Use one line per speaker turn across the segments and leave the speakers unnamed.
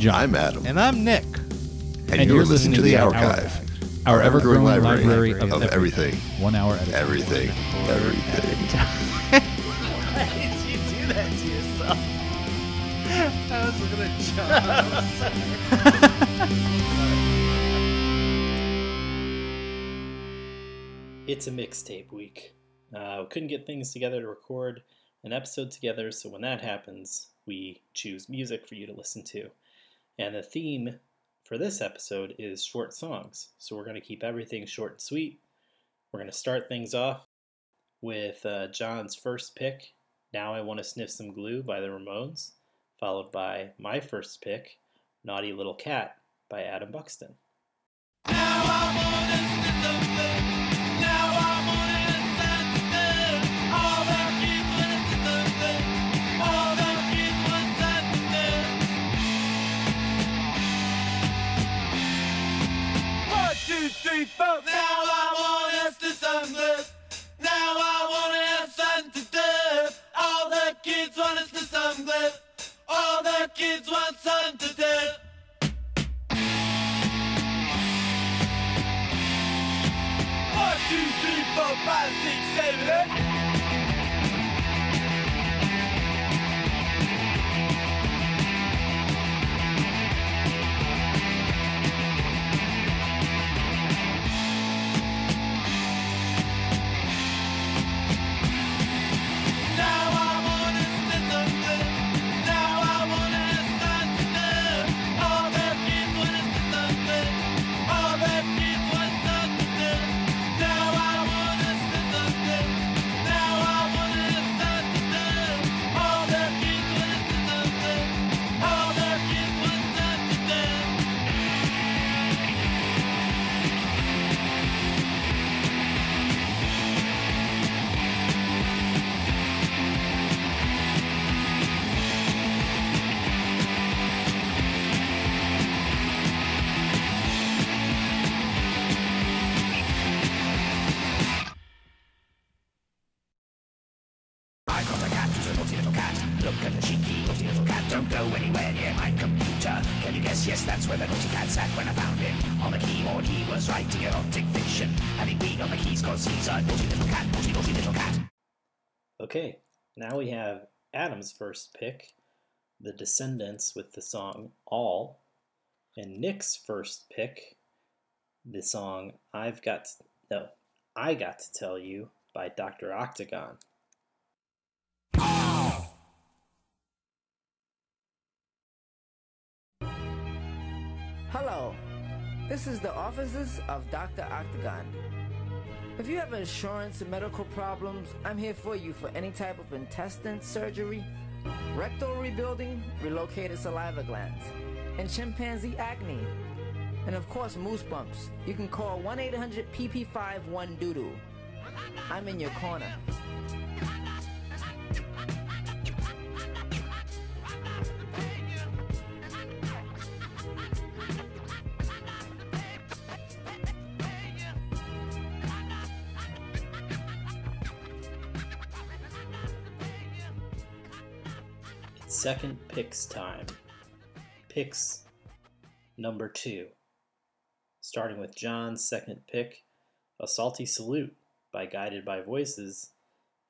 John.
I'm Adam.
And I'm Nick.
And, you're, listening to The Archive,
our ever-growing
library,
library
of,
of
everything.
One hour at a time.
Everything. Everything.
Why did you do that to yourself? I was looking at John. it's a mixtape week. Uh, we couldn't get things together to record an episode together, so when that happens, we choose music for you to listen to. And the theme for this episode is short songs. So we're going to keep everything short and sweet. We're going to start things off with uh, John's first pick, Now I Want to Sniff Some Glue by the Ramones, followed by my first pick, Naughty Little Cat by Adam Buxton.
Three, four. Now I want us to something. Now I want to have to do. All the kids want us to something. All the kids want something to do. One, two, three, four, five, six, seven, now
we have Adam's first pick, The Descendents with the song All, and Nick's first pick, the song I've Got to, no, I Got to Tell You by Dr. Octagon.
Hello, this is the offices of Dr. Octagon. If you have insurance and medical problems, I'm here for you for any type of intestine surgery, rectal rebuilding, relocated saliva glands, and chimpanzee acne. And of course, moose bumps. You can call 1 800 PP51 Doodoo. I'm in your corner.
Second picks time. Picks number two. Starting with John's second pick, A Salty Salute by Guided by Voices.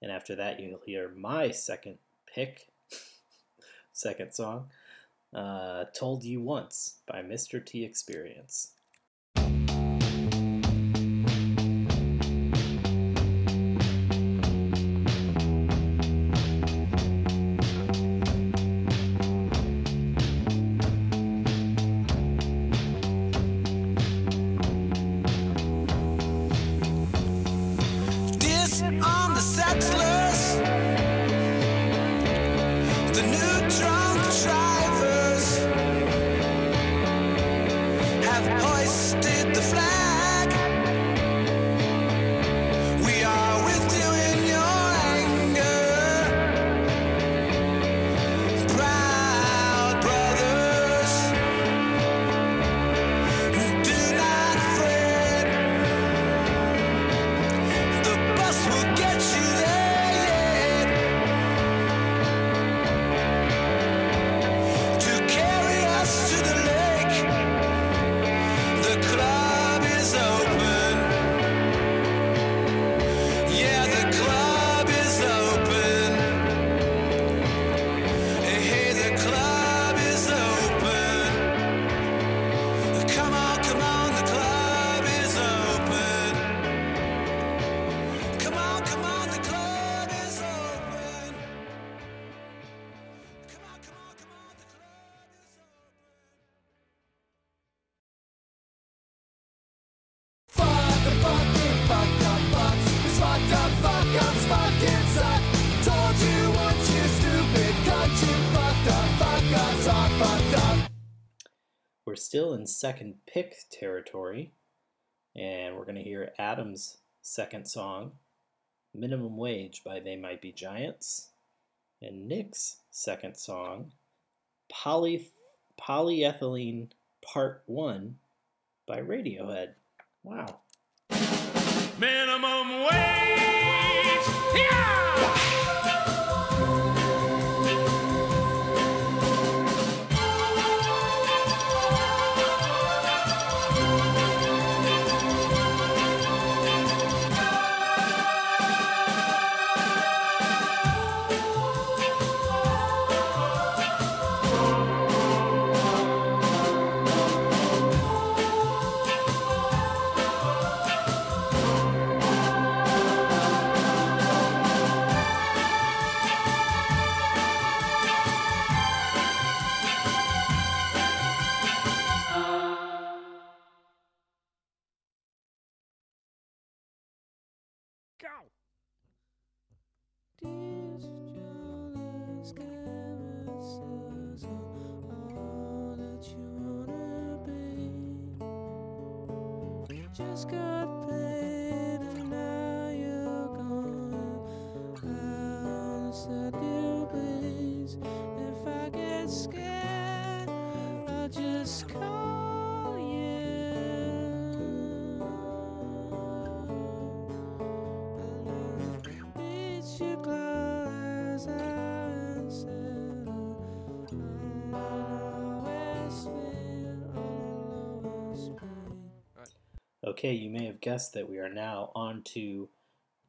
And after that, you'll hear my second pick, second song, uh, Told You Once by Mr. T Experience. We're still in second pick territory, and we're going to hear Adam's second song, Minimum Wage by They Might Be Giants, and Nick's second song, Poly, Polyethylene Part 1 by Radiohead. Wow.
Minimum wage. Yeah!
Okay, you may have guessed that we are now on to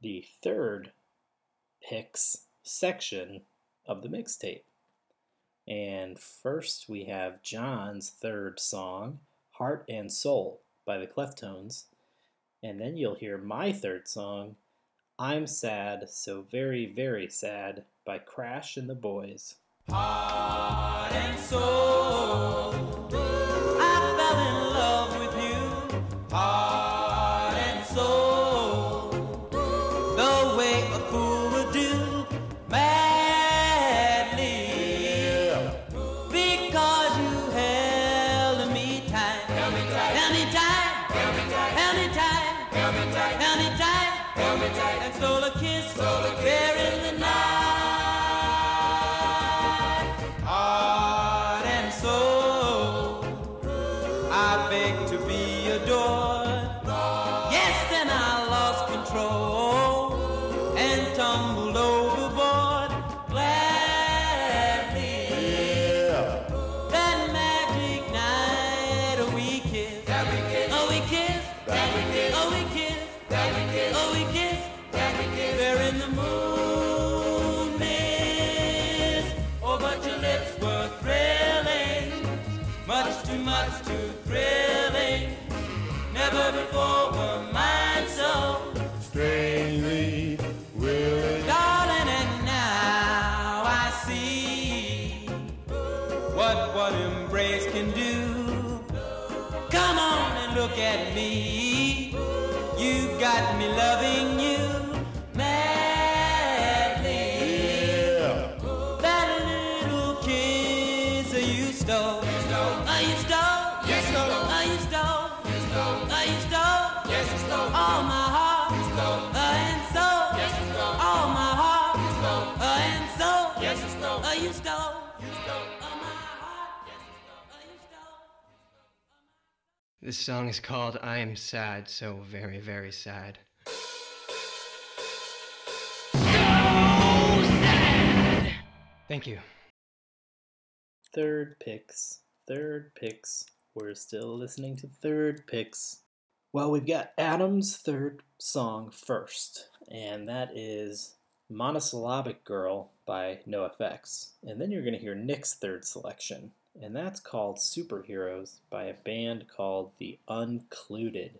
the third picks section of the mixtape. And first we have John's third song, Heart and Soul by the Cleftones. And then you'll hear my third song, I'm Sad, So Very, Very Sad by Crash and the Boys.
Heart and soul.
This song is called I Am Sad, so very, very sad. Thank you.
Third picks. Third picks. We're still listening to third picks. Well, we've got Adam's third song first, and that is Monosyllabic Girl by NoFX. And then you're going to hear Nick's third selection, and that's called Superheroes by a band called The Uncluded.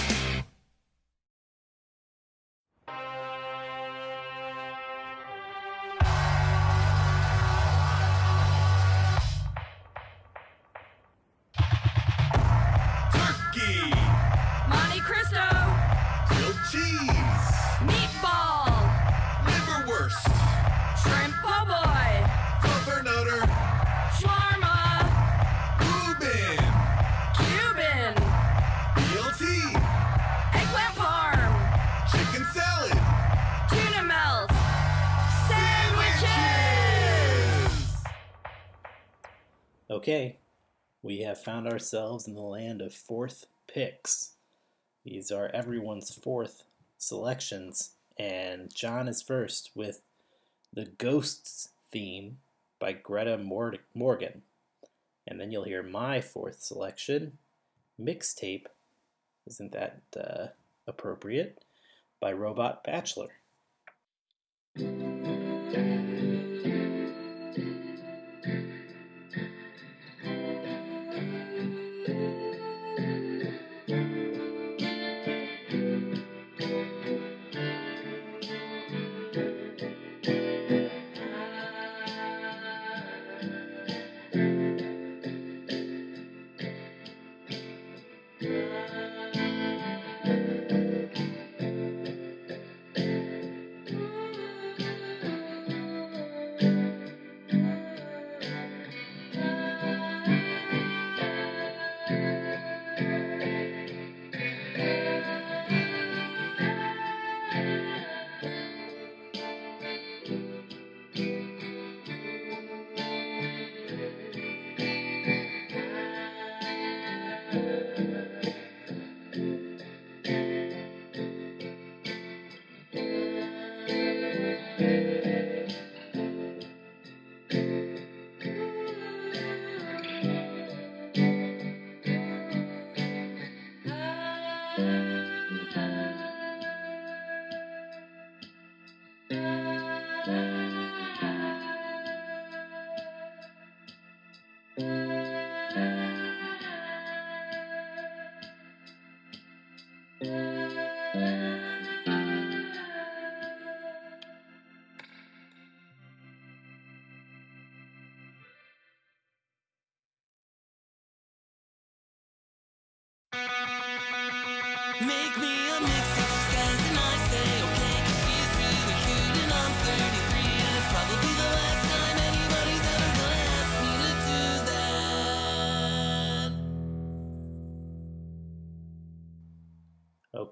Okay, we have found ourselves in the land of fourth picks. These are everyone's fourth selections, and John is first with the Ghosts theme by Greta Morgan. And then you'll hear my fourth selection, Mixtape, Isn't That uh, Appropriate, by Robot Bachelor.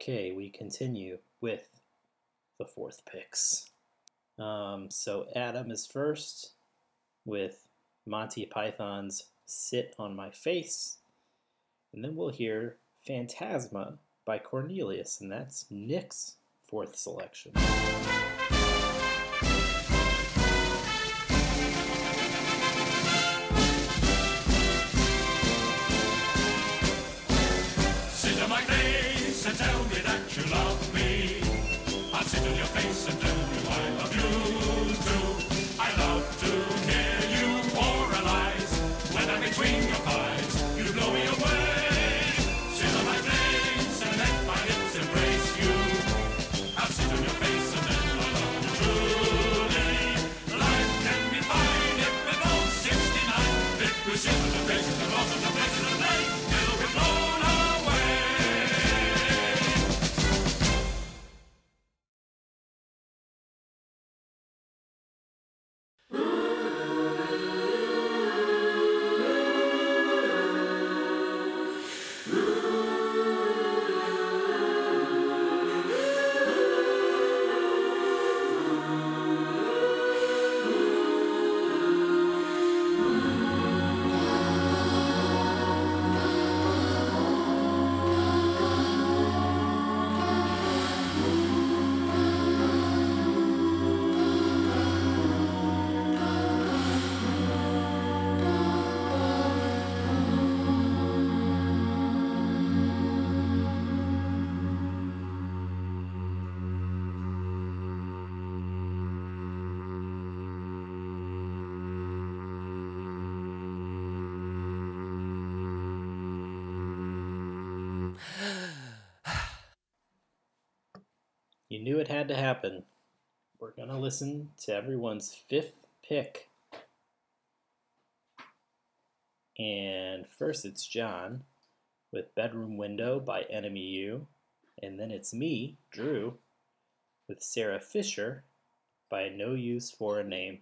Okay,
we continue with the fourth picks. Um, so Adam is first with Monty Python's Sit on My Face. And then we'll hear Fantasma by Cornelius, and that's Nick's fourth selection. Knew it had to happen. We're going to listen to everyone's fifth pick. And first it's John with Bedroom Window by Enemy You. And then it's me, Drew, with Sara Fisher by No Use for a Name.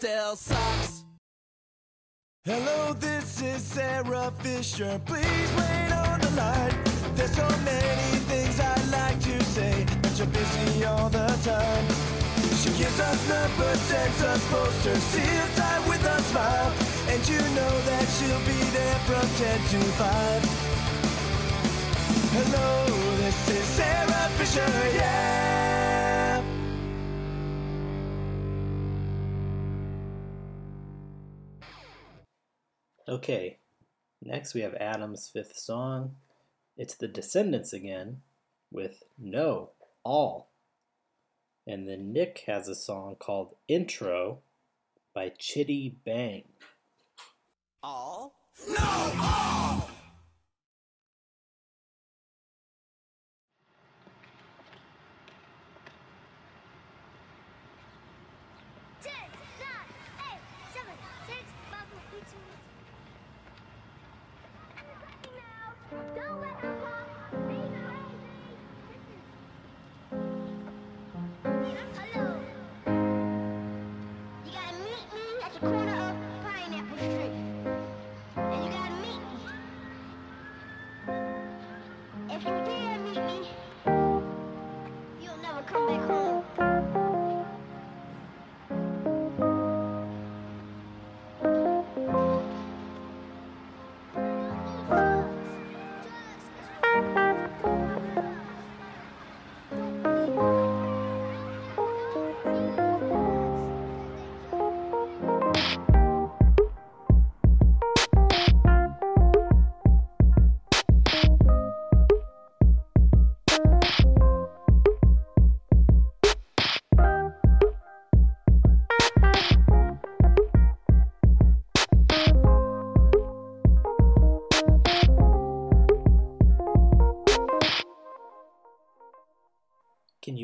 Still sucks.
Hello, this is Sara Fisher. Please wait on the line. There's so many things I'd like to say, but you're busy all the time. She gives us numbers, sends us posters, sealed time with a smile. And you know that she'll be there from 10 to 5. Hello, this is Sara Fisher, yeah.
Okay, next we have Adam's fifth song. It's the Descendents again with No, All. And then Nick has a song called Intro by Chiddy Bang.
All?
Ten,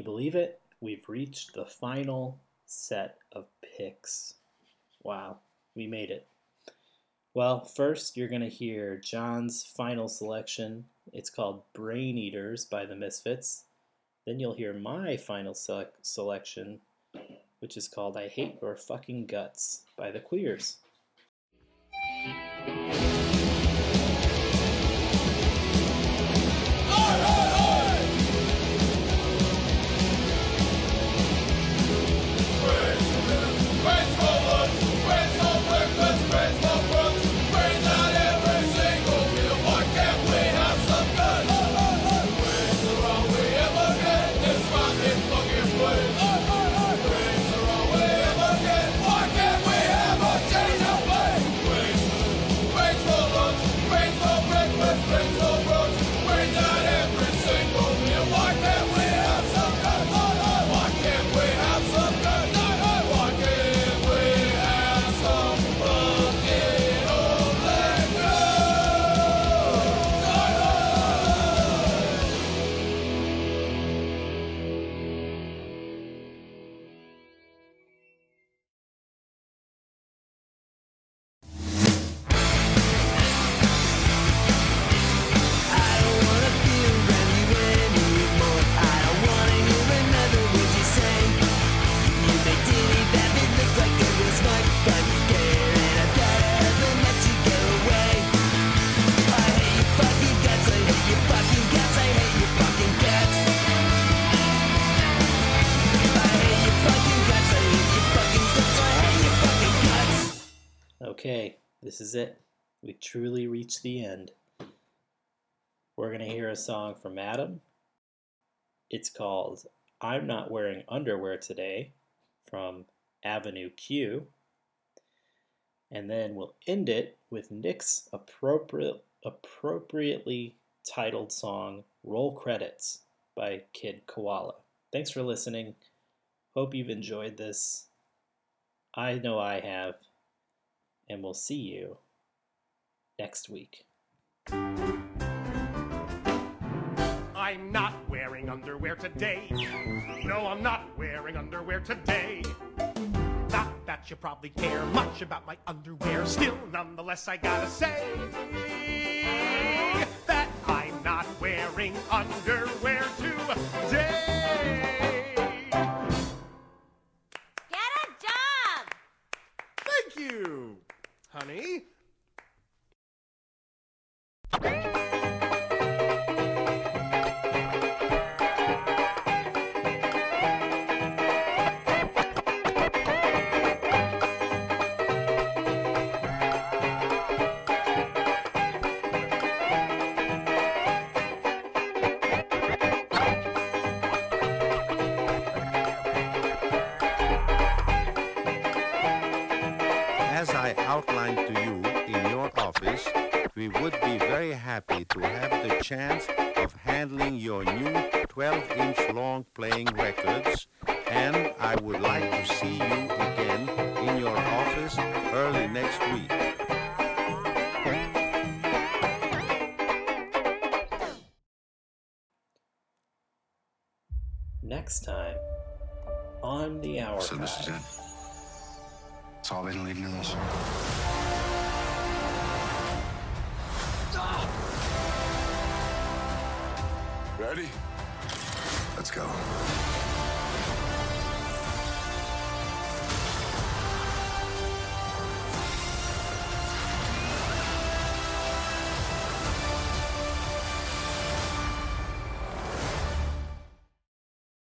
you
believe it? We've reached the final set of picks. Wow, we made it. Well, first you're going to hear John's final selection. It's called Brain Eaters by the Misfits. Then you'll hear my final sele- selection, which is called I Hate Your Fucking Guts by the Queers. It. We truly reach the end. We're going to hear a song from Adam. It's called I'm Not Wearing Underwear Today from Avenue Q. And then we'll end it with Nick's appropriate, appropriately titled song, Roll Credits by Kid Koala. Thanks for listening. Hope you've enjoyed this. I know I have. And we'll see you next week.
I'm not wearing underwear today. No, I'm not wearing underwear today. Not that you probably care much about my underwear. Still, nonetheless, I gotta say that I'm not wearing underwear today.
This is it. It's all been leading to this. Ready? Let's go.